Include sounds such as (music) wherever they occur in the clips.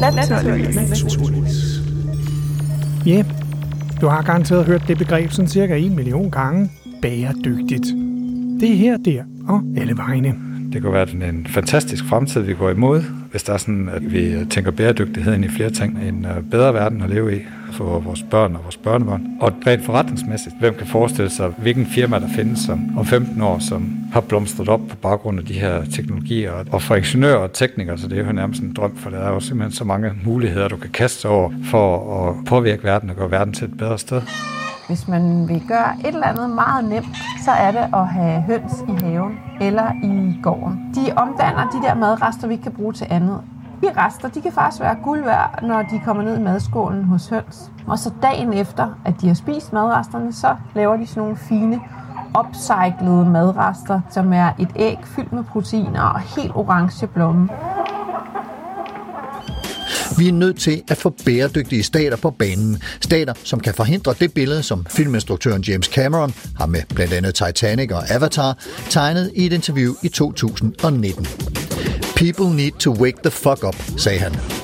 Naturligvis. Ja, du har garanteret hørt det begreb sådan cirka en million gange. Bæredygtigt. Det er her, der og alle vegne. Det kunne være en fantastisk fremtid, vi går imod, hvis der er sådan, at vi tænker bæredygtighed ind i flere ting. En øh, bedre verden at leve i for vores børn og vores børnebørn. Og rent forretningsmæssigt, hvem kan forestille sig, hvilken firma der findes som om 15 år, som har blomstret op på baggrund af de her teknologier. Og for ingeniører og teknikere, så det er jo nærmest en drøm, for der er jo simpelthen så mange muligheder, du kan kaste over for at påvirke verden og gøre verden til et bedre sted. Hvis man vil gøre et eller andet meget nemt, så er det at have høns i haven eller i gården. De omdanner de der madrester, vi ikke kan bruge til andet. De rester, de kan faktisk være guld værd, når de kommer ned i madskålen hos høns. Og så dagen efter, at de har spist madresterne, så laver de sådan nogle fine upcyclede madrester, som er et æg fyldt med proteiner og helt orange blomme. Vi er nødt til at få bæredygtige stater på banen. Stater, som kan forhindre det billede, som filminstruktøren James Cameron har med blandt andet Titanic og Avatar, tegnet i et interview i 2019. People need to wake the fuck up, sagde han.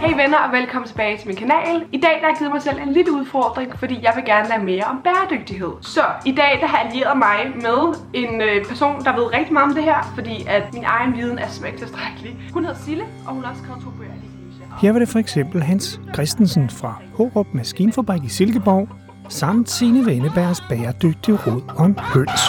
Hej venner og velkommen tilbage til min kanal. I dag der har jeg givet mig selv en lille udfordring, fordi jeg vil gerne lære mere om bæredygtighed. Så i dag der har jeg allieret mig med en øh, person, der ved rigtig meget om det her, fordi at min egen viden er simpelthen ikke tilstrækkelig. Hun hedder Sille, og hun har også skrevet to bøger Her var det for eksempel Hans Christensen fra Hårup Maskinfabrik i Silkeborg, samt sine Vennebergs bæredygtige råd om høns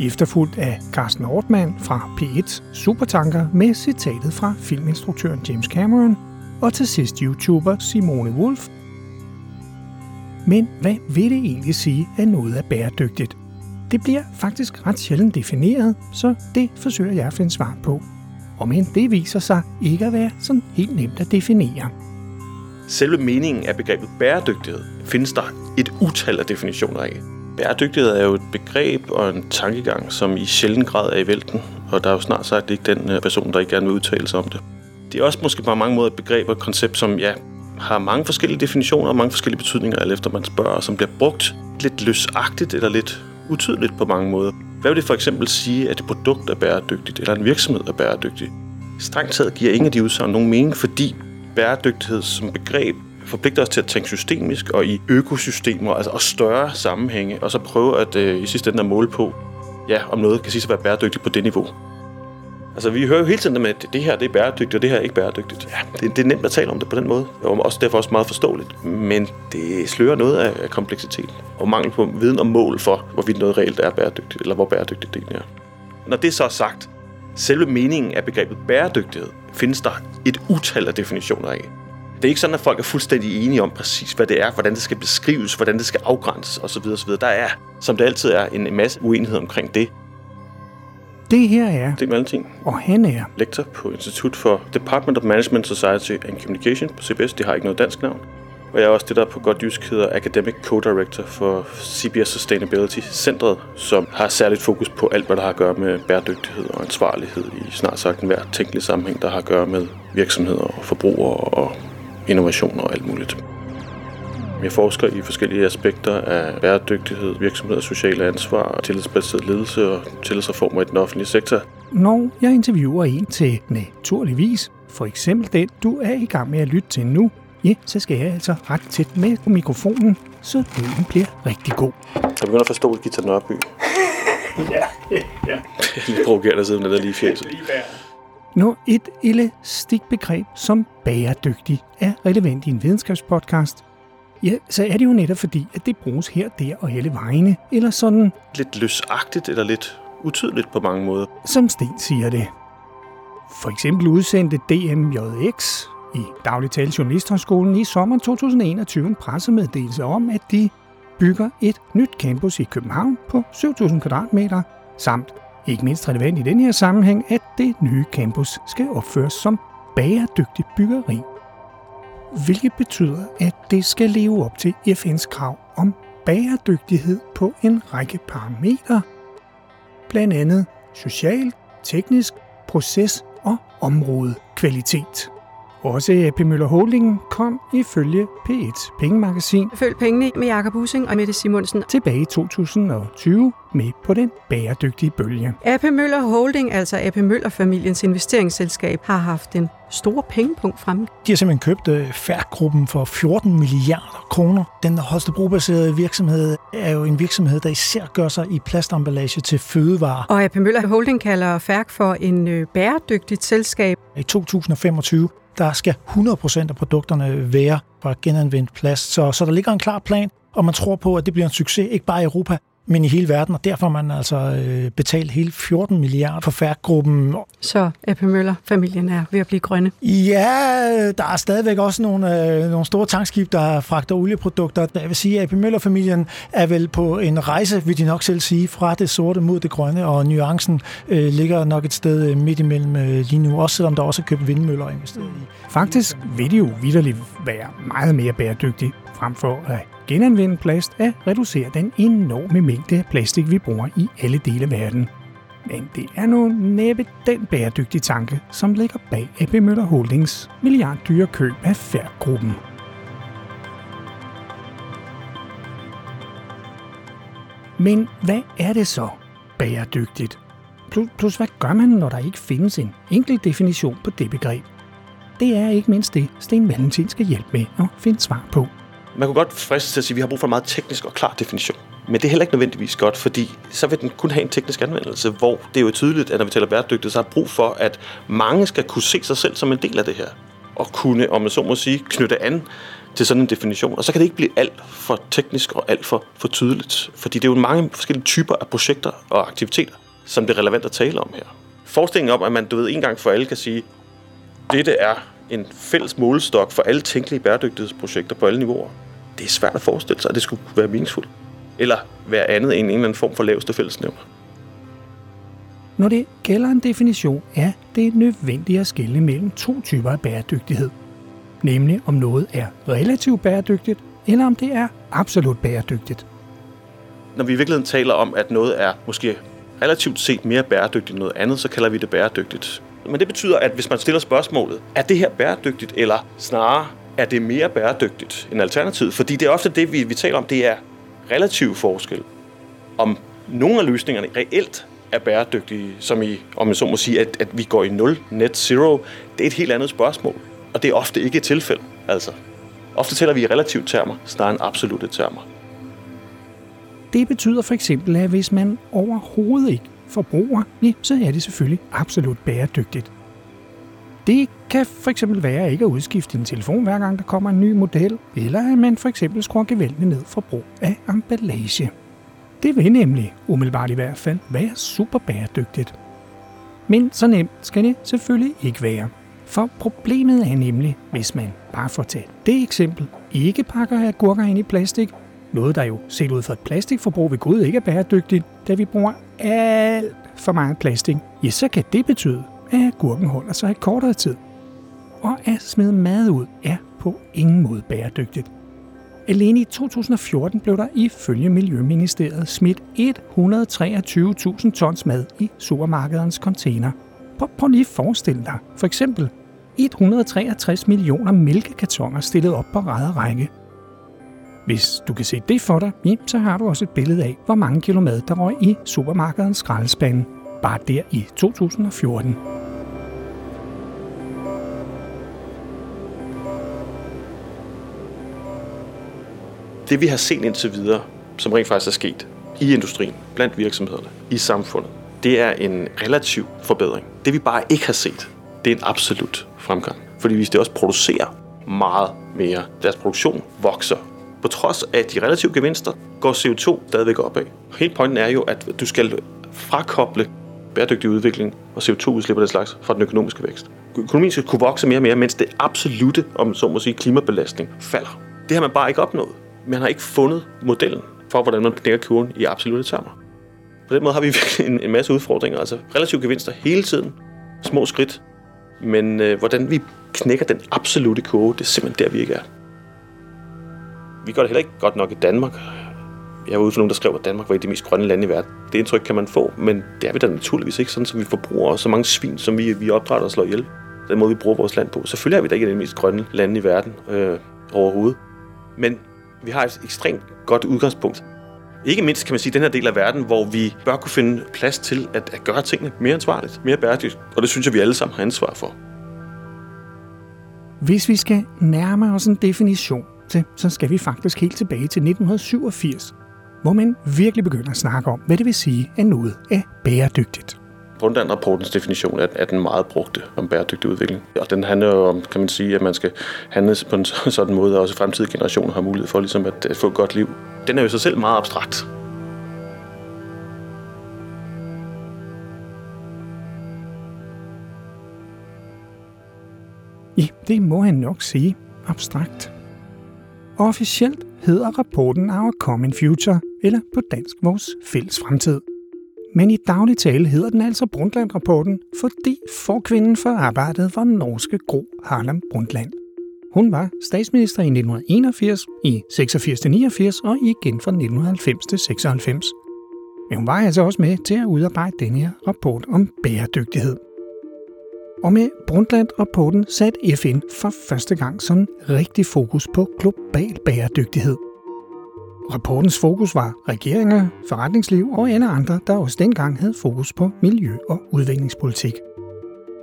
efterfulgt af Carsten Ortmann fra P1 Supertanker med citatet fra filminstruktøren James Cameron, og til sidst YouTuber Simone Wolf. Men hvad vil det egentlig sige, at noget er bæredygtigt? Det bliver faktisk ret sjældent defineret, så det forsøger jeg at finde svar på. Og men det viser sig ikke at være sådan helt nemt at definere. Selve meningen af begrebet bæredygtighed findes der et utal af definitioner af. Bæredygtighed er jo et begreb og en tankegang, som i sjælden grad er i vælten, og der er jo snart sagt ikke den øh, person, der ikke gerne vil udtale sig om det. Det er også måske på mange måder et begreb og et koncept, som ja, har mange forskellige definitioner og mange forskellige betydninger, alt efter man spørger, som bliver brugt lidt løsagtigt eller lidt utydeligt på mange måder. Hvad vil det for eksempel sige, at et produkt er bæredygtigt, eller en virksomhed er bæredygtig? Strengt taget giver ingen af de udsagn nogen mening, fordi bæredygtighed som begreb forpligter os til at tænke systemisk og i økosystemer, altså og større sammenhænge, og så prøve at øh, i sidste ende at måle på, ja, om noget kan sige at være bæredygtigt på det niveau. Altså, vi hører jo hele tiden med, at det her det er bæredygtigt, og det her er ikke bæredygtigt. Ja, det, det er nemt at tale om det på den måde, og også derfor også meget forståeligt. Men det slører noget af kompleksitet, og mangel på viden og mål for, hvorvidt noget reelt er bæredygtigt, eller hvor bæredygtigt det er. Når det så er sagt, selve meningen af begrebet bæredygtighed findes der et utal af definitioner af. Det er ikke sådan, at folk er fuldstændig enige om præcis, hvad det er, hvordan det skal beskrives, hvordan det skal afgrænses osv. osv. Der er, som det altid er, en masse uenighed omkring det. Det her er det er Valentin. Og han er lektor på Institut for Department of Management Society and Communication på CBS. Det har ikke noget dansk navn. Og jeg er også det, der på godt jysk hedder Academic Co-Director for CBS Sustainability Centret, som har særligt fokus på alt, hvad der har at gøre med bæredygtighed og ansvarlighed i snart sagt enhver tænkelig sammenhæng, der har at gøre med virksomheder og forbrugere og innovation og alt muligt. Jeg forsker i forskellige aspekter af bæredygtighed, virksomhed, sociale ansvar, tillidsbaseret ledelse og tillidsreformer i den offentlige sektor. Når jeg interviewer en til naturligvis, for eksempel den, du er i gang med at lytte til nu, ja, så skal jeg altså ret tæt med på mikrofonen, så lyden bliver rigtig god. Jeg begynder at forstå Gita Nørby. (laughs) ja, ja. Jeg (laughs) er lidt provokerende siden, den der lige fjæset. Når et elastikbegreb som bæredygtig er relevant i en videnskabspodcast, ja, så er det jo netop fordi, at det bruges her, der og alle vegne, eller sådan... Lidt løsagtigt eller lidt utydeligt på mange måder. Som Sten siger det. For eksempel udsendte DMJX i Dagligtale Journalisthøjskolen i sommeren 2021 en pressemeddelelse om, at de bygger et nyt campus i København på 7.000 kvadratmeter, samt ikke mindst relevant i den her sammenhæng, at det nye campus skal opføres som bæredygtigt byggeri. Hvilket betyder, at det skal leve op til FN's krav om bæredygtighed på en række parametre, blandt andet social, teknisk, proces og områdekvalitet. Også AP Møller Holding kom ifølge P1 Pengemagasin Følg pengene med Jakob Husing og Mette Simonsen tilbage i 2020 med på den bæredygtige bølge. AP Møller Holding, altså AP Møller-familiens investeringsselskab, har haft en stor pengepunkt fremme. De har simpelthen købt øh, Færgruppen for 14 milliarder kroner. Den Holstebro-baserede virksomhed er jo en virksomhed, der især gør sig i plastemballage til fødevarer. Og AP Møller Holding kalder Færg for en øh, bæredygtigt selskab. I 2025 der skal 100% af produkterne være fra genanvendt plast. Så, så der ligger en klar plan, og man tror på, at det bliver en succes, ikke bare i Europa, men i hele verden, og derfor har man altså øh, betalt hele 14 milliarder for færggruppen. Så AP Møller-familien er ved at blive grønne? Ja, der er stadigvæk også nogle, øh, nogle store tankskib, der fragter olieprodukter. Jeg vil sige, at AP Møller-familien er vel på en rejse, vil de nok selv sige, fra det sorte mod det grønne, og nuancen øh, ligger nok et sted midt imellem øh, lige nu, også selvom der også er købt vindmøller investeret i. Faktisk vil det jo vidderligt være meget mere bæredygtigt, frem for at genanvende plast at reducere den enorme mængde plastik, vi bruger i alle dele af verden. Men det er nu næppe den bæredygtige tanke, som ligger bag AP Møller Holdings milliarddyre køb af Færgruppen. Men hvad er det så bæredygtigt? Plus, hvad gør man, når der ikke findes en enkel definition på det begreb? Det er ikke mindst det, Sten Valentin skal hjælpe med at finde svar på. Man kunne godt friste til at sige, at vi har brug for en meget teknisk og klar definition. Men det er heller ikke nødvendigvis godt, fordi så vil den kun have en teknisk anvendelse, hvor det er jo tydeligt, at når vi taler bæredygtighed, så har brug for, at mange skal kunne se sig selv som en del af det her. Og kunne, om man så må sige, knytte an til sådan en definition. Og så kan det ikke blive alt for teknisk og alt for, for tydeligt. Fordi det er jo mange forskellige typer af projekter og aktiviteter, som det er relevant at tale om her. Forestillingen om, at man du ved, en gang for alle kan sige, dette er en fælles målestok for alle tænkelige bæredygtighedsprojekter på alle niveauer. Det er svært at forestille sig, at det skulle være meningsfuldt. Eller være andet end en eller anden form for laveste fællesnævner. Når det gælder en definition, er det nødvendigt at skelne mellem to typer af bæredygtighed. Nemlig om noget er relativt bæredygtigt, eller om det er absolut bæredygtigt. Når vi i virkeligheden taler om, at noget er måske relativt set mere bæredygtigt end noget andet, så kalder vi det bæredygtigt. Men det betyder, at hvis man stiller spørgsmålet, er det her bæredygtigt, eller snarere, er det mere bæredygtigt end alternativet? Fordi det er ofte det, vi, vi taler om, det er relativ forskel. Om nogle af løsningerne reelt er bæredygtige, som i, om man så må sige, at, at vi går i nul, net zero, det er et helt andet spørgsmål. Og det er ofte ikke et tilfælde, altså. Ofte taler vi i relative termer, snarere end absolute termer. Det betyder for eksempel, at hvis man overhovedet ikke forbruger, ja, så er det selvfølgelig absolut bæredygtigt. Det kan for eksempel være ikke at udskifte en telefon hver gang der kommer en ny model, eller at man for eksempel skruer gevældene ned for brug af emballage. Det vil nemlig, umiddelbart i hvert fald, være super bæredygtigt. Men så nemt skal det selvfølgelig ikke være. For problemet er nemlig, hvis man, bare for at tage det eksempel, ikke pakker agurker ind i plastik, noget der jo set ud fra et plastikforbrug ved Gud ikke er bæredygtigt, da vi bruger alt for meget plastik, ja, så kan det betyde, at agurken holder sig i kortere tid. Og at smide mad ud er på ingen måde bæredygtigt. Alene i 2014 blev der ifølge Miljøministeriet smidt 123.000 tons mad i supermarkedernes container. Prøv, prøv lige at forestille dig, for eksempel 163 millioner mælkekartoner stillet op på ræd række. Hvis du kan se det for dig, så har du også et billede af, hvor mange kilo mad der røg i supermarkedens skraldespande. Bare der i 2014. Det vi har set indtil videre, som rent faktisk er sket i industrien, blandt virksomhederne, i samfundet, det er en relativ forbedring. Det vi bare ikke har set, det er en absolut fremgang. Fordi hvis det også producerer meget mere, deres produktion vokser. På trods af de relative gevinster, går CO2 stadigvæk opad. Helt pointen er jo, at du skal frakoble bæredygtig udvikling og CO2-udslip og slags fra den økonomiske vækst. Økonomien skal kunne vokse mere og mere, mens det absolute, om så må sige, klimabelastning falder. Det har man bare ikke opnået. Man har ikke fundet modellen for, hvordan man knækker kurven i absolute termer. På den måde har vi (laughs) virkelig en, en masse udfordringer. Altså relative gevinster hele tiden. Små skridt. Men øh, hvordan vi knækker den absolute kurve, det er simpelthen der, vi ikke er. Vi gør det heller ikke godt nok i Danmark. Jeg var ude for nogen, der skrev, at Danmark var et af de mest grønne lande i verden. Det indtryk kan man få, men det er vi da naturligvis ikke, sådan som vi forbruger så mange svin, som vi, vi opdrætter og slår ihjel. Den måde, vi bruger vores land på. Selvfølgelig er vi da ikke et af de mest grønne lande i verden øh, overhovedet. Men vi har et ekstremt godt udgangspunkt. Ikke mindst kan man sige den her del af verden, hvor vi bør kunne finde plads til at, at gøre tingene mere ansvarligt, mere bæredygtigt. Og det synes jeg, vi alle sammen har ansvar for. Hvis vi skal nærme os en definition til, så skal vi faktisk helt tilbage til 1987, hvor man virkelig begynder at snakke om, hvad det vil sige, at noget er bæredygtigt. Brundtland-rapportens definition er, er den meget brugte om bæredygtig udvikling. Og den handler jo om, kan man sige, at man skal handle på en sådan måde, at også fremtidige generationer har mulighed for ligesom at få et godt liv. Den er jo sig selv meget abstrakt. Ja, det må han nok sige. Abstrakt. Officielt hedder rapporten Our Common Future, eller på dansk vores fælles fremtid. Men i daglig tale hedder den altså Brundtland-rapporten, fordi forkvinden for arbejdet var norske Gro Harlem Brundtland. Hun var statsminister i 1981, i 86-89 og igen fra 1990 til 96. Men hun var altså også med til at udarbejde denne her rapport om bæredygtighed. Og med Brundtland-rapporten satte FN for første gang sådan rigtig fokus på global bæredygtighed. Rapportens fokus var regeringer, forretningsliv og alle andre, der også dengang havde fokus på miljø- og udviklingspolitik.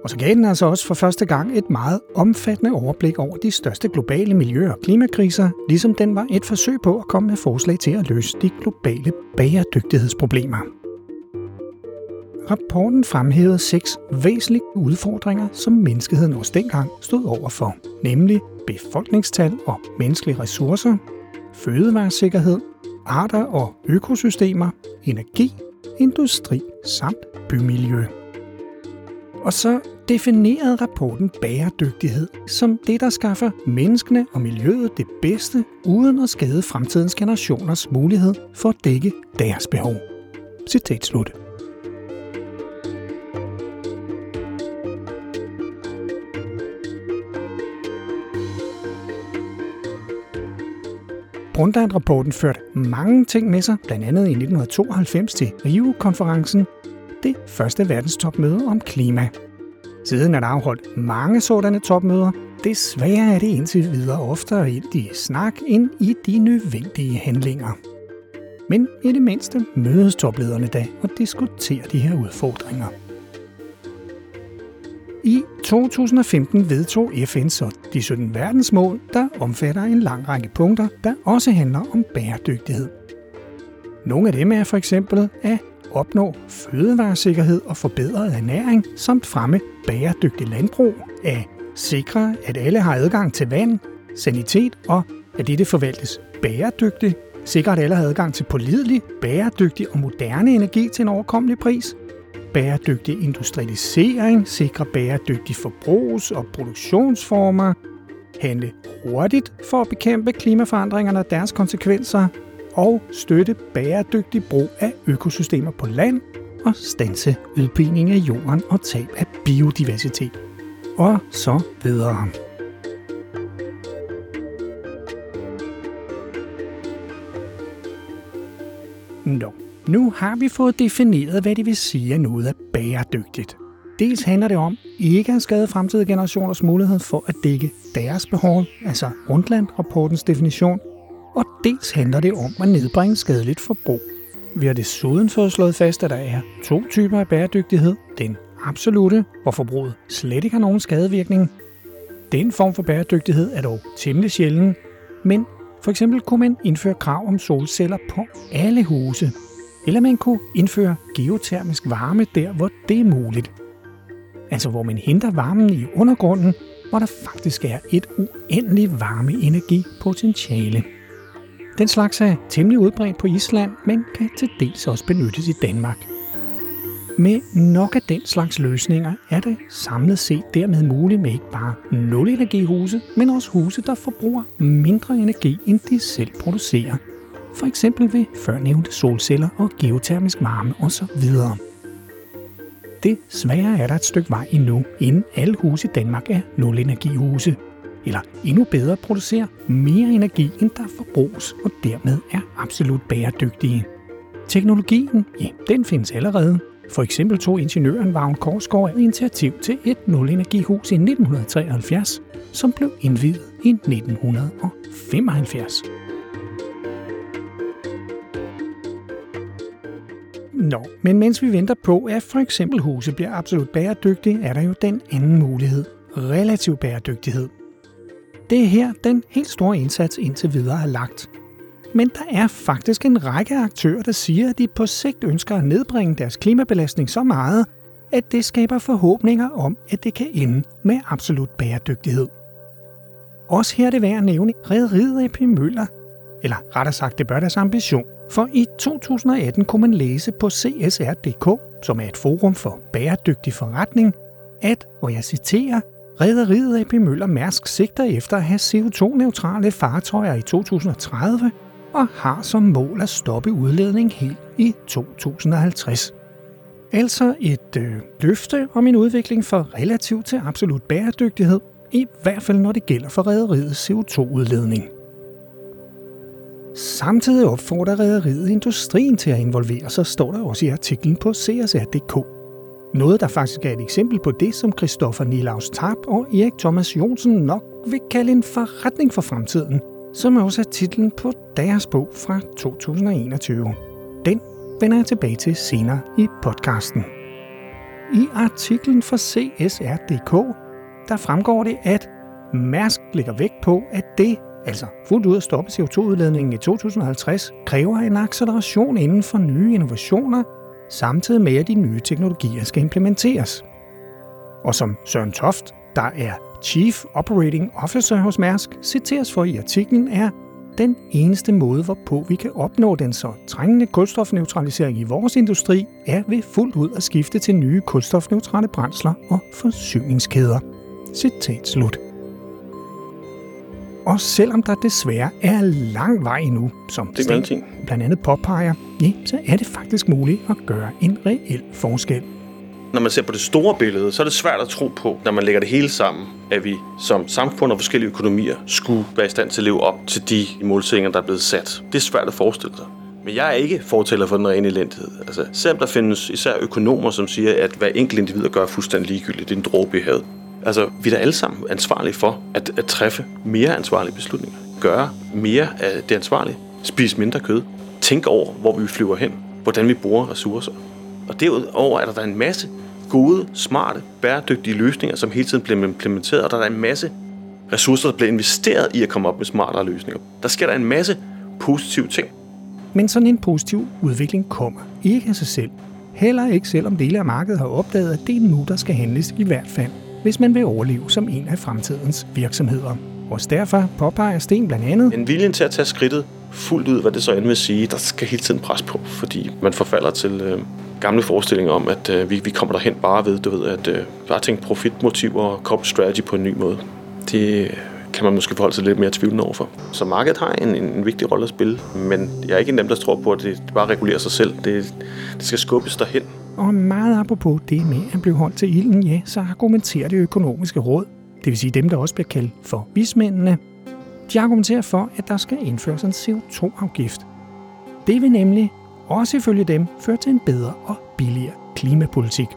Og så gav den altså også for første gang et meget omfattende overblik over de største globale miljø- og klimakriser, ligesom den var et forsøg på at komme med forslag til at løse de globale bæredygtighedsproblemer. Rapporten fremhævede seks væsentlige udfordringer, som menneskeheden også dengang stod overfor, nemlig befolkningstal og menneskelige ressourcer, fødevaresikkerhed, arter og økosystemer, energi, industri samt bymiljø. Og så definerede rapporten bæredygtighed som det, der skaffer menneskene og miljøet det bedste, uden at skade fremtidens generationers mulighed for at dække deres behov. Citat slut. Brundtland-rapporten førte mange ting med sig, blandt andet i 1992 til Rio-konferencen, det første verdenstopmøde om klima. Siden er der afholdt mange sådanne topmøder. Desværre er det indtil videre oftere ind i snak end i de nødvendige handlinger. Men i det mindste mødes toplederne da og diskuterer de her udfordringer. I 2015 vedtog FN så de 17 verdensmål, der omfatter en lang række punkter, der også handler om bæredygtighed. Nogle af dem er for eksempel at opnå fødevaresikkerhed og forbedret ernæring, samt fremme bæredygtig landbrug, at sikre, at alle har adgang til vand, sanitet og at dette forvaltes bæredygtigt, sikre, at alle har adgang til pålidelig, bæredygtig og moderne energi til en overkommelig pris, bæredygtig industrialisering, sikre bæredygtige forbrugs- og produktionsformer, handle hurtigt for at bekæmpe klimaforandringerne og deres konsekvenser, og støtte bæredygtig brug af økosystemer på land og stanse udpigning af jorden og tab af biodiversitet. Og så videre. Nå, nu har vi fået defineret, hvad det vil sige, at noget er bæredygtigt. Dels handler det om ikke at skade fremtidige generationers mulighed for at dække deres behov, altså Rundland-rapportens definition, og dels handler det om at nedbringe skadeligt forbrug. Vi har desuden fået slået fast, at der er to typer af bæredygtighed. Den absolute, hvor forbruget slet ikke har nogen skadevirkning. Den form for bæredygtighed er dog temmelig sjælden, men for eksempel kunne man indføre krav om solceller på alle huse, eller man kunne indføre geotermisk varme der, hvor det er muligt. Altså hvor man henter varmen i undergrunden, hvor der faktisk er et uendeligt varmeenergipotentiale. Den slags er temmelig udbredt på Island, men kan til dels også benyttes i Danmark. Med nok af den slags løsninger er det samlet set dermed muligt med ikke bare nul energihuse, men også huse, der forbruger mindre energi, end de selv producerer. For eksempel ved førnævnte solceller og geotermisk varme osv. Desværre er der et stykke vej endnu, inden alle huse i Danmark er nulenergihuse. Eller endnu bedre producerer mere energi, end der forbruges, og dermed er absolut bæredygtige. Teknologien, ja, den findes allerede. For eksempel tog ingeniøren Vagn Korsgaard initiativ til et nulenergihus i 1973, som blev indvidet i 1975. Nå, men mens vi venter på, at for eksempel huse bliver absolut bæredygtige, er der jo den anden mulighed. Relativ bæredygtighed. Det er her, den helt store indsats indtil videre er lagt. Men der er faktisk en række aktører, der siger, at de på sigt ønsker at nedbringe deres klimabelastning så meget, at det skaber forhåbninger om, at det kan ende med absolut bæredygtighed. Også her er det værd at nævne Rederiet AP Møller, eller rettere sagt, det bør deres ambition. For i 2018 kunne man læse på CSR.dk, som er et forum for bæredygtig forretning, at, og jeg citerer, Rederiet AP Møller Mærsk sigter efter at have CO2-neutrale fartøjer i 2030 og har som mål at stoppe udledning helt i 2050. Altså et øh, løfte om en udvikling for relativt til absolut bæredygtighed, i hvert fald når det gælder for rederiets CO2-udledning. Samtidig opfordrer rædderiet industrien til at involvere sig, står der også i artiklen på CSR.dk. Noget, der faktisk er et eksempel på det, som Christoffer Nilaus Tarp og Erik Thomas Jonsen nok vil kalde en forretning for fremtiden, som også er titlen på deres bog fra 2021. Den vender jeg tilbage til senere i podcasten. I artiklen fra CSR.dk, der fremgår det, at Mærsk lægger vægt på, at det, altså fuldt ud at stoppe CO2-udledningen i 2050, kræver en acceleration inden for nye innovationer, samtidig med at de nye teknologier skal implementeres. Og som Søren Toft, der er Chief Operating Officer hos Mærsk, citeres for i artiklen, er den eneste måde, hvorpå vi kan opnå den så trængende kulstofneutralisering i vores industri, er ved fuldt ud at skifte til nye kulstofneutrale brændsler og forsyningskæder. Citat slut. Og selvom der desværre er lang vej endnu, som Det er Sten blandt andet påpeger, ja, så er det faktisk muligt at gøre en reel forskel. Når man ser på det store billede, så er det svært at tro på, når man lægger det hele sammen, at vi som samfund og forskellige økonomier skulle være i stand til at leve op til de målsætninger, der er blevet sat. Det er svært at forestille sig. Men jeg er ikke fortæller for den rene elendighed. Altså, selvom der findes især økonomer, som siger, at hver enkelt individ gør fuldstændig ligegyldigt, det er en dråbe i havet. Altså, vi er da alle sammen ansvarlige for at, at træffe mere ansvarlige beslutninger. Gøre mere af det ansvarlige. Spise mindre kød. Tænk over, hvor vi flyver hen. Hvordan vi bruger ressourcer. Og derudover er der, der en masse gode, smarte, bæredygtige løsninger, som hele tiden bliver implementeret, og der er en masse ressourcer, der bliver investeret i at komme op med smartere løsninger. Der sker der en masse positive ting. Men sådan en positiv udvikling kommer ikke af sig selv. Heller ikke selvom dele af markedet har opdaget, at det er nu, der skal handles i hvert fald, hvis man vil overleve som en af fremtidens virksomheder. Og derfor påpeger Sten blandt andet... En viljen til at tage skridtet fuldt ud, hvad det så end vil sige, der skal hele tiden pres på, fordi man forfalder til øh, gamle forestillinger om, at øh, vi, vi kommer derhen bare ved, du ved, at øh, bare tænke profitmotiv og corporate strategy på en ny måde. Det kan man måske forholde sig lidt mere tvivlende overfor. Så markedet har en, en vigtig rolle at spille, men jeg er ikke en dem, der tror på, at det bare regulerer sig selv. Det, det skal skubbes derhen. Og meget apropos det med at blive holdt til ilden, ja, så argumenterer det økonomiske råd, det vil sige dem, der også bliver kaldt for vismændene, de argumenterer for, at der skal indføres en CO2-afgift. Det vil nemlig, også ifølge dem, føre til en bedre og billigere klimapolitik.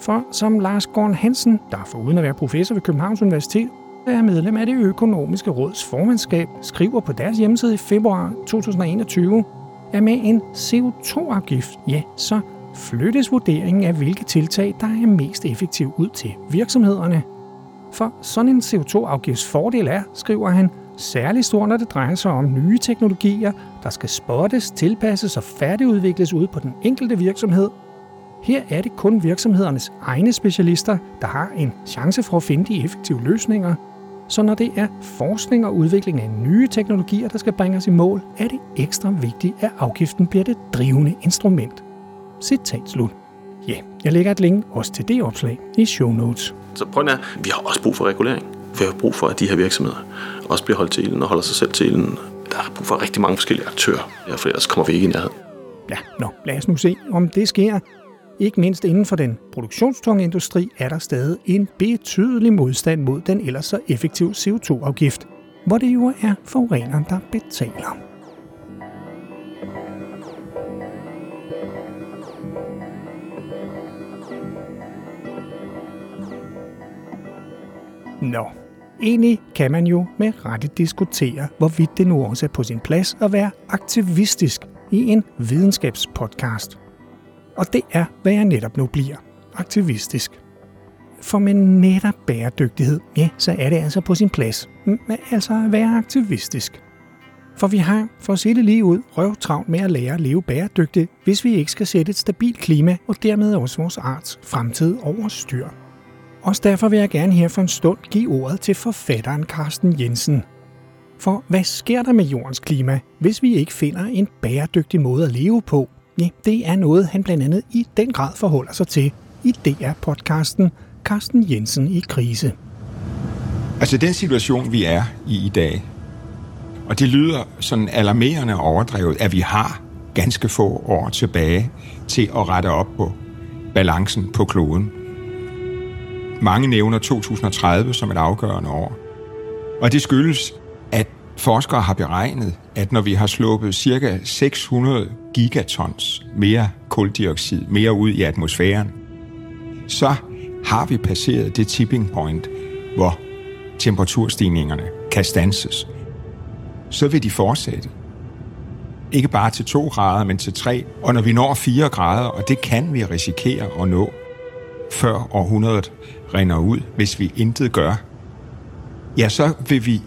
For som Lars Gorn Hansen, der foruden at være professor ved Københavns Universitet, er medlem af det økonomiske råds formandskab, skriver på deres hjemmeside i februar 2021, at med en CO2-afgift, ja, så flyttes vurderingen af, hvilke tiltag, der er mest effektiv ud til virksomhederne. For sådan en CO2-afgifts fordel er, skriver han, særligt stor, når det drejer sig om nye teknologier, der skal spottes, tilpasses og færdigudvikles ud på den enkelte virksomhed. Her er det kun virksomhedernes egne specialister, der har en chance for at finde de effektive løsninger. Så når det er forskning og udvikling af nye teknologier, der skal bringes i mål, er det ekstra vigtigt, at afgiften bliver det drivende instrument. Citat slut. Ja, jeg lægger et link også til det opslag i show notes. Så prøv er, vi har også brug for regulering. Vi har brug for, at de her virksomheder også bliver holdt til ilden og holder sig selv til ilden. Der er brug for rigtig mange forskellige aktører, for ellers kommer vi ikke i nærheden. Ja, nå, lad os nu se, om det sker. Ikke mindst inden for den produktionstunge industri er der stadig en betydelig modstand mod den ellers så effektiv CO2-afgift, hvor det jo er forureneren, der betaler. Nå, egentlig kan man jo med rette diskutere, hvorvidt det nu også er på sin plads at være aktivistisk i en videnskabspodcast. Og det er, hvad jeg netop nu bliver. Aktivistisk. For med netop bæredygtighed, ja, så er det altså på sin plads. Mm, Men altså at være aktivistisk. For vi har, for at se det lige ud, røvtravlt med at lære at leve bæredygtigt, hvis vi ikke skal sætte et stabilt klima og dermed også vores arts fremtid over styr. Også derfor vil jeg gerne her for en stund give ordet til forfatteren Carsten Jensen. For hvad sker der med jordens klima, hvis vi ikke finder en bæredygtig måde at leve på? Ja, det er noget, han blandt andet i den grad forholder sig til i DR-podcasten Carsten Jensen i krise. Altså den situation, vi er i i dag, og det lyder sådan alarmerende overdrevet, at vi har ganske få år tilbage til at rette op på balancen på kloden. Mange nævner 2030 som et afgørende år. Og det skyldes, at forskere har beregnet, at når vi har sluppet ca. 600 gigatons mere koldioxid mere ud i atmosfæren, så har vi passeret det tipping point, hvor temperaturstigningerne kan stanses. Så vil de fortsætte. Ikke bare til 2 grader, men til 3. Og når vi når 4 grader, og det kan vi risikere at nå, før århundredet rinder ud, hvis vi intet gør, ja, så vil vi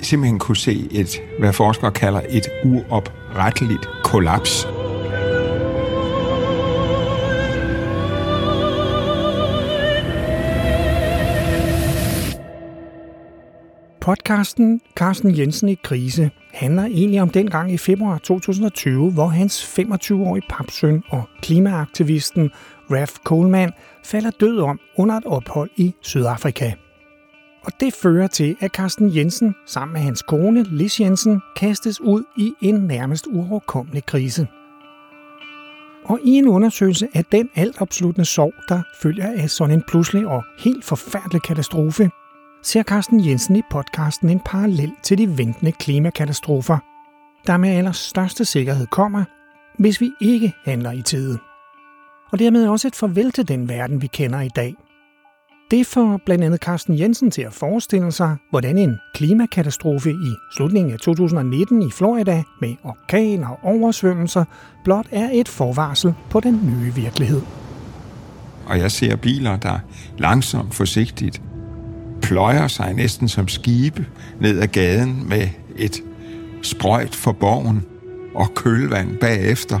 simpelthen kunne se et, hvad forskere kalder et uopretteligt kollaps. Podcasten Carsten Jensen i krise handler egentlig om dengang i februar 2020, hvor hans 25-årige papsøn og klimaaktivisten Raf Coleman falder død om under et ophold i Sydafrika. Og det fører til, at Carsten Jensen sammen med hans kone Lis Jensen kastes ud i en nærmest uoverkommelig krise. Og i en undersøgelse af den altopsluttende sorg, der følger af sådan en pludselig og helt forfærdelig katastrofe, ser Carsten Jensen i podcasten en parallel til de ventende klimakatastrofer, der med allerstørste sikkerhed kommer, hvis vi ikke handler i tide. Og dermed også et farvel til den verden, vi kender i dag. Det får blandt andet Carsten Jensen til at forestille sig, hvordan en klimakatastrofe i slutningen af 2019 i Florida med orkaner og oversvømmelser blot er et forvarsel på den nye virkelighed. Og jeg ser biler, der langsomt, forsigtigt pløjer sig næsten som skibe ned ad gaden med et sprøjt for borgen og kølvand bagefter.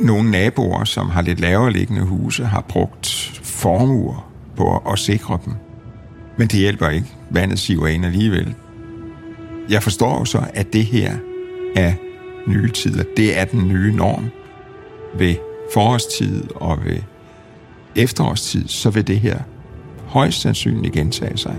Nogle naboer, som har lidt lavere liggende huse, har brugt formuer på at sikre dem. Men det hjælper ikke. Vandet siver ind alligevel. Jeg forstår jo så, at det her er nye tider. Det er den nye norm ved forårstid og ved efterårstid, så vil det her højst sandsynligt gentage sig.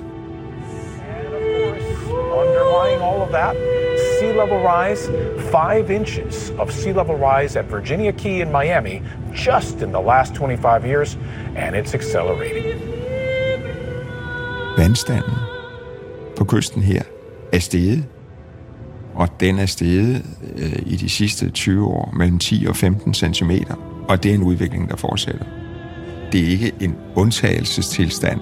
underlying all of that, sea level rise, five inches of sea level rise at Virginia Key in Miami just in the last 25 years, and it's accelerating. Vandstanden på kysten her er steget, og den er steget øh, i de sidste 20 år mellem 10 og 15 cm, og det er en udvikling, der fortsætter. Det er ikke en undtagelsestilstand,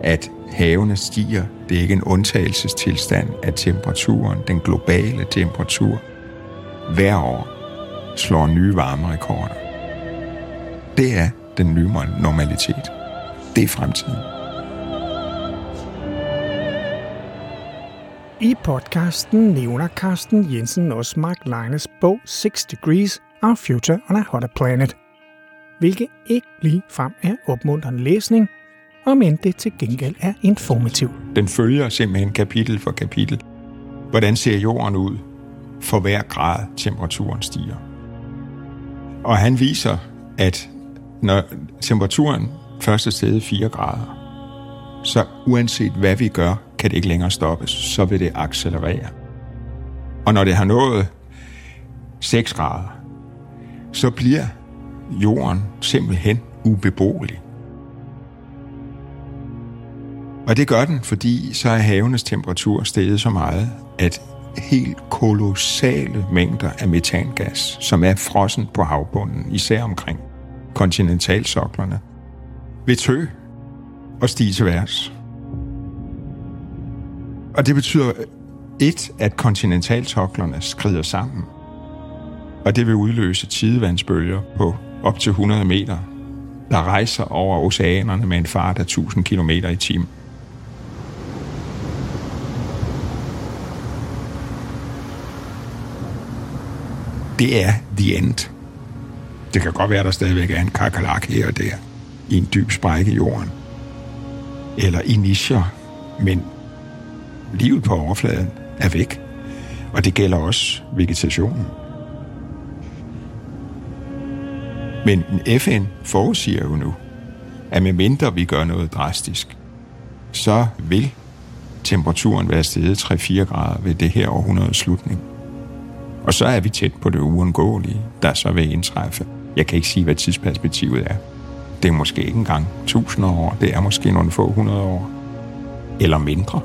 at havene stiger. Det er ikke en undtagelsestilstand, at temperaturen, den globale temperatur, hver år slår nye varmerekorder. Det er den nye normalitet. Det er fremtiden. I podcasten nævner Carsten Jensen også Mark Leines bog 6 Degrees Our Future on a Hotter Planet, hvilket ikke lige frem er opmuntrende læsning, om end det til gengæld er informativ. Den følger simpelthen kapitel for kapitel. Hvordan ser jorden ud for hver grad temperaturen stiger? Og han viser, at når temperaturen først er steget 4 grader, så uanset hvad vi gør, kan det ikke længere stoppes. Så vil det accelerere. Og når det har nået 6 grader, så bliver jorden simpelthen ubeboelig. Og det gør den, fordi så er havenes temperatur steget så meget, at helt kolossale mængder af metangas, som er frossen på havbunden, især omkring kontinentalsoklerne, vil tø og stige til værs. Og det betyder Et, at kontinentalsoklerne skrider sammen, og det vil udløse tidevandsbølger på op til 100 meter, der rejser over oceanerne med en fart af 1000 km i timen. Det er the end. Det kan godt være, at der stadigvæk er en kakalak her og der, i en dyb sprække i jorden. Eller i nischer, men livet på overfladen er væk. Og det gælder også vegetationen. Men FN forudsiger jo nu, at medmindre vi gør noget drastisk, så vil temperaturen være steget 3-4 grader ved det her århundredes slutning. Og så er vi tæt på det uundgåelige, der så vil indtræffe. Jeg kan ikke sige, hvad tidsperspektivet er. Det er måske ikke engang tusinder år, det er måske nogle få hundrede år. Eller mindre.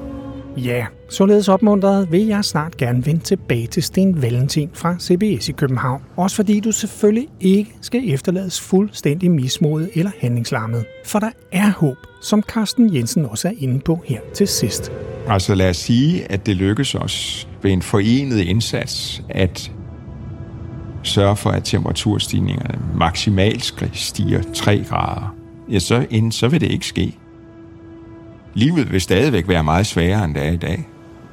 Ja, således opmuntret vil jeg snart gerne vende tilbage til Sten Valentin fra CBS i København. Også fordi du selvfølgelig ikke skal efterlades fuldstændig mismodet eller handlingslammet. For der er håb, som Carsten Jensen også er inde på her til sidst. Altså lad os sige, at det lykkes os ved en forenet indsats at sørge for, at temperaturstigningerne maksimalt stiger 3 grader. Ja, så, inden, så vil det ikke ske. Livet vil stadigvæk være meget sværere, end det er i dag.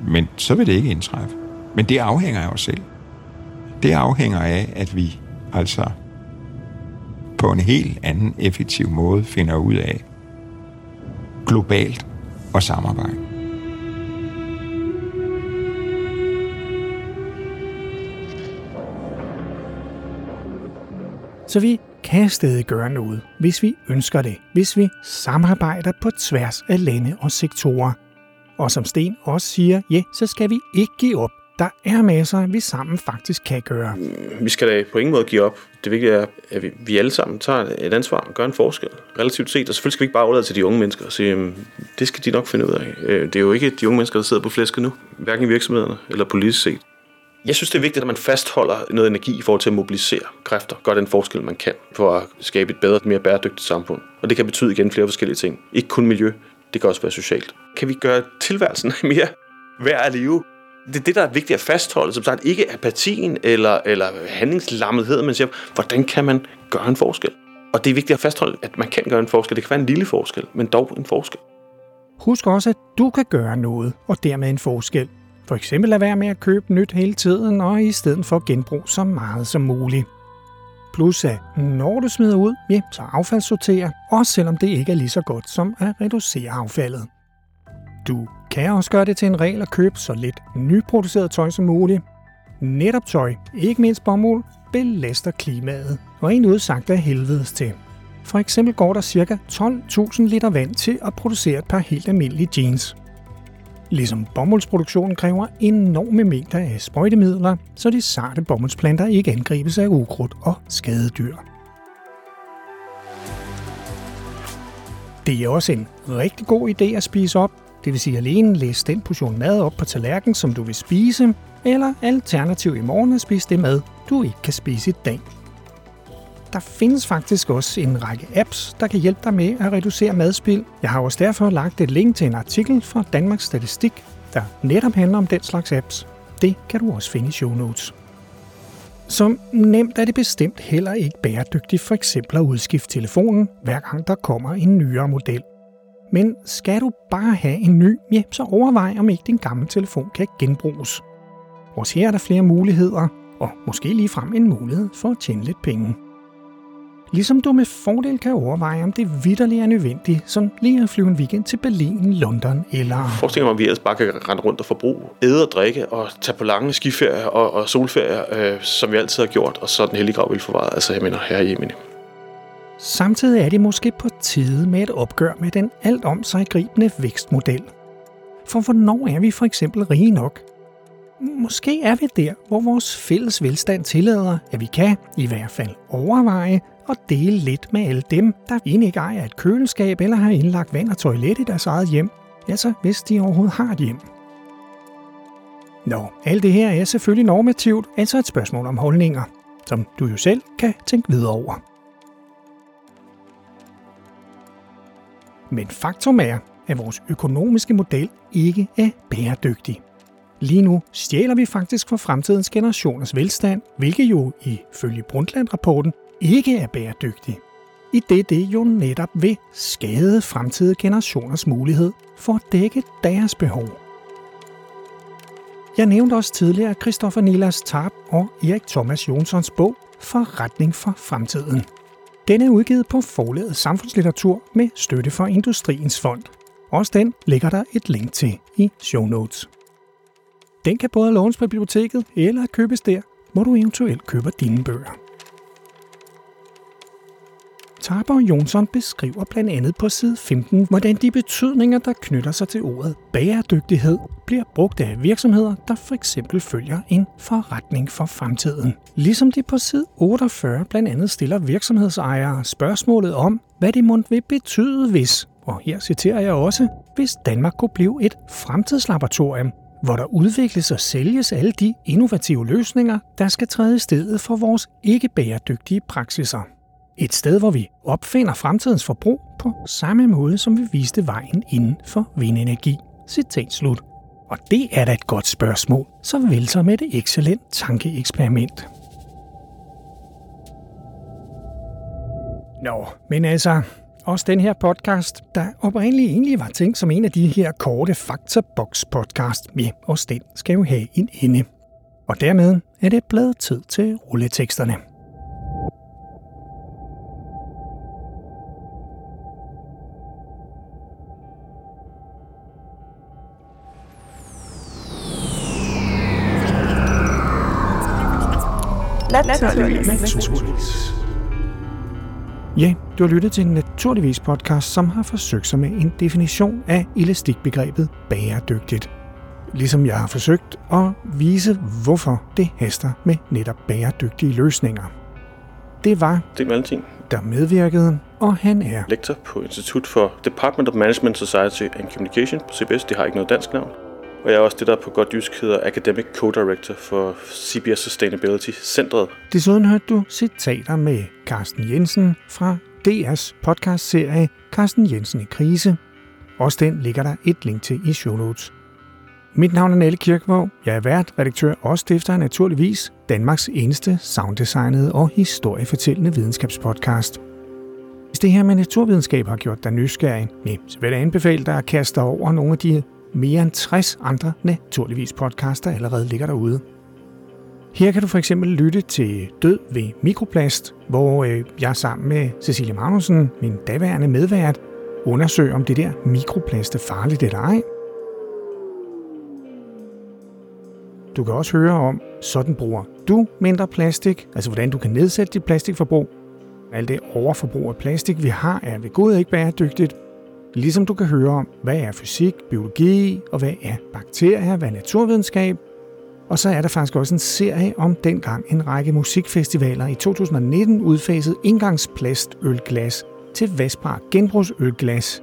Men så vil det ikke indtræffe. Men det afhænger af os selv. Det afhænger af, at vi altså på en helt anden effektiv måde finder ud af globalt og samarbejde. Så vi kan stadig gøre noget, hvis vi ønsker det, hvis vi samarbejder på tværs af lande og sektorer. Og som Sten også siger, ja, så skal vi ikke give op. Der er masser, vi sammen faktisk kan gøre. Mm, vi skal da på ingen måde give op. Det vigtige er, at vi, alle sammen tager et ansvar og gør en forskel, relativt set. Og selvfølgelig skal vi ikke bare overlade til de unge mennesker og sige, det skal de nok finde ud af. Øh, det er jo ikke de unge mennesker, der sidder på flæsket nu, hverken i virksomhederne eller politisk set. Jeg synes, det er vigtigt, at man fastholder noget energi i forhold til at mobilisere kræfter, gør den forskel, man kan, for at skabe et bedre, mere bæredygtigt samfund. Og det kan betyde igen flere forskellige ting. Ikke kun miljø, det kan også være socialt. Kan vi gøre tilværelsen (laughs) mere værd at leve? Det er det, der er vigtigt at fastholde. Som sagt, ikke apatien eller, eller handlingslammethed, men siger, hvordan kan man gøre en forskel? Og det er vigtigt at fastholde, at man kan gøre en forskel. Det kan være en lille forskel, men dog en forskel. Husk også, at du kan gøre noget, og dermed en forskel. For eksempel lade være med at købe nyt hele tiden, og i stedet for genbrug så meget som muligt. Plus at når du smider ud, ja, så affaldssortere, også selvom det ikke er lige så godt som at reducere affaldet. Du kan også gøre det til en regel at købe så lidt nyproduceret tøj som muligt. Netop tøj, ikke mindst bomuld, belaster klimaet, og en udsagt af helvedes til. For eksempel går der ca. 12.000 liter vand til at producere et par helt almindelige jeans. Ligesom bomuldsproduktionen kræver enorme mængder af sprøjtemidler, så de sarte bomuldsplanter ikke angribes af ukrudt og skadedyr. Det er også en rigtig god idé at spise op, det vil sige alene læse den portion mad op på tallerkenen, som du vil spise, eller alternativ i morgen at spise det mad, du ikke kan spise i dag. Der findes faktisk også en række apps, der kan hjælpe dig med at reducere madspild. Jeg har også derfor lagt et link til en artikel fra Danmarks Statistik, der netop handler om den slags apps. Det kan du også finde i show notes. Som nemt er det bestemt heller ikke bæredygtigt for eksempel at udskifte telefonen, hver gang der kommer en nyere model. Men skal du bare have en ny, ja, så overvej om ikke din gamle telefon kan genbruges. Også her er der flere muligheder, og måske lige frem en mulighed for at tjene lidt penge. Ligesom du med fordel kan overveje, om det vidderligt er nødvendigt, som lige at flyve en weekend til Berlin, London eller... Forestil mig, om vi ellers bare kan rende rundt og forbruge, æde og drikke og tage på lange skiferier og, og solferier, øh, som vi altid har gjort, og så den hellige grav vil forvaret. Altså, jeg mener, herre Jemini. Samtidig er det måske på tide med et opgør med den alt om sig gribende vækstmodel. For hvornår er vi for eksempel rige nok? Måske er vi der, hvor vores fælles velstand tillader, at vi kan, i hvert fald overveje, og dele lidt med alle dem, der egentlig ikke ejer et køleskab eller har indlagt vand og toilet i deres eget hjem, altså hvis de overhovedet har et hjem. Nå, alt det her er selvfølgelig normativt, altså et spørgsmål om holdninger, som du jo selv kan tænke videre over. Men faktum er, at vores økonomiske model ikke er bæredygtig. Lige nu stjæler vi faktisk for fremtidens generationers velstand, hvilket jo ifølge Brundtland-rapporten ikke er bæredygtig, I det det jo netop vil skade fremtidige generationers mulighed for at dække deres behov. Jeg nævnte også tidligere Christoffer Nilas Tarp og Erik Thomas Jonsons bog Forretning for fremtiden. Den er udgivet på forlaget samfundslitteratur med støtte fra Industriens Fond. Også den ligger der et link til i show notes. Den kan både lånes på biblioteket eller købes der, hvor du eventuelt køber dine bøger. Tarper og Jonsson beskriver blandt andet på side 15, hvordan de betydninger, der knytter sig til ordet bæredygtighed, bliver brugt af virksomheder, der for eksempel følger en forretning for fremtiden. Ligesom de på side 48 blandt andet stiller virksomhedsejere spørgsmålet om, hvad det må vil betyde, hvis, og her citerer jeg også, hvis Danmark kunne blive et fremtidslaboratorium, hvor der udvikles og sælges alle de innovative løsninger, der skal træde i stedet for vores ikke bæredygtige praksiser. Et sted, hvor vi opfinder fremtidens forbrug på samme måde, som vi viste vejen inden for vindenergi. Citat slut. Og det er da et godt spørgsmål, så vel som et excellent tankeeksperiment. Nå, men altså, også den her podcast, der oprindeligt egentlig var tænkt som en af de her korte Faktabox podcast, ja, også den skal jo have en ende. Og dermed er det blevet tid til rulleteksterne. Naturligvis. Ja, du har lyttet til en Naturligvis podcast, som har forsøgt sig med en definition af elastikbegrebet bæredygtigt. Ligesom jeg har forsøgt at vise, hvorfor det haster med netop bæredygtige løsninger. Det var Det er Valentin, der medvirkede, og han er lektor på Institut for Department of Management Society and Communication på CBS. Det har ikke noget dansk navn. Og jeg er også det, der på godt jysk hedder Academic Co-Director for CBS Sustainability Centret. Desuden hørte du citater med Carsten Jensen fra DR's podcastserie Carsten Jensen i krise. Også den ligger der et link til i show notes. Mit navn er Nelle Kirkvåg. Jeg er vært, redaktør og stifter naturligvis Danmarks eneste sounddesignede og historiefortællende videnskabspodcast. Hvis det her med naturvidenskab har gjort dig nysgerrig, så vil jeg anbefale dig at kaste dig over nogle af de mere end 60 andre naturligvis podcaster allerede ligger derude. Her kan du for eksempel lytte til Død ved mikroplast, hvor øh, jeg sammen med Cecilie Magnussen, min daværende medvært, undersøger om det der mikroplast er farligt eller ej. Du kan også høre om, sådan bruger du mindre plastik, altså hvordan du kan nedsætte dit plastikforbrug. Alt det overforbrug af plastik, vi har, er ved god ikke bæredygtigt, Ligesom du kan høre om, hvad er fysik, biologi, og hvad er bakterier, hvad er naturvidenskab. Og så er der faktisk også en serie om dengang en række musikfestivaler i 2019 udfasede indgangsplastølglas til vaskbar genbrugsølglas.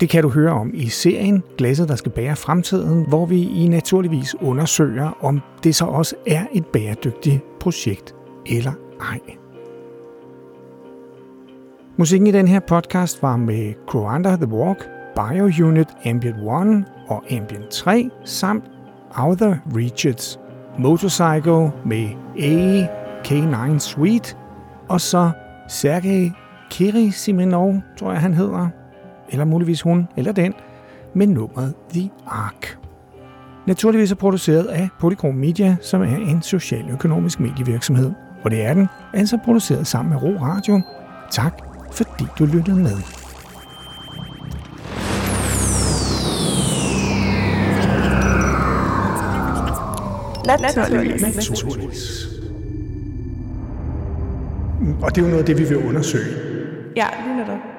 Det kan du høre om i serien Glasset, der skal bære fremtiden, hvor vi i naturligvis undersøger, om det så også er et bæredygtigt projekt eller ej. Musikken i den her podcast var med Crow the Walk, BioUnit Ambient 1 og Ambient 3, samt Outer Reaches, Motorcycle med A K9 Suite, og så Sergej Kirisimenov, tror jeg han hedder, eller muligvis hun, eller den, med nummeret The Ark. Naturligvis er produceret af Polychrome Media, som er en socialøkonomisk medievirksomhed. Og det er den, altså produceret sammen med Ro Radio. Tak fordi du lyttede med. Naturligvis. Naturligvis. Og det er jo noget af det, vi vil undersøge. Ja, lige netop.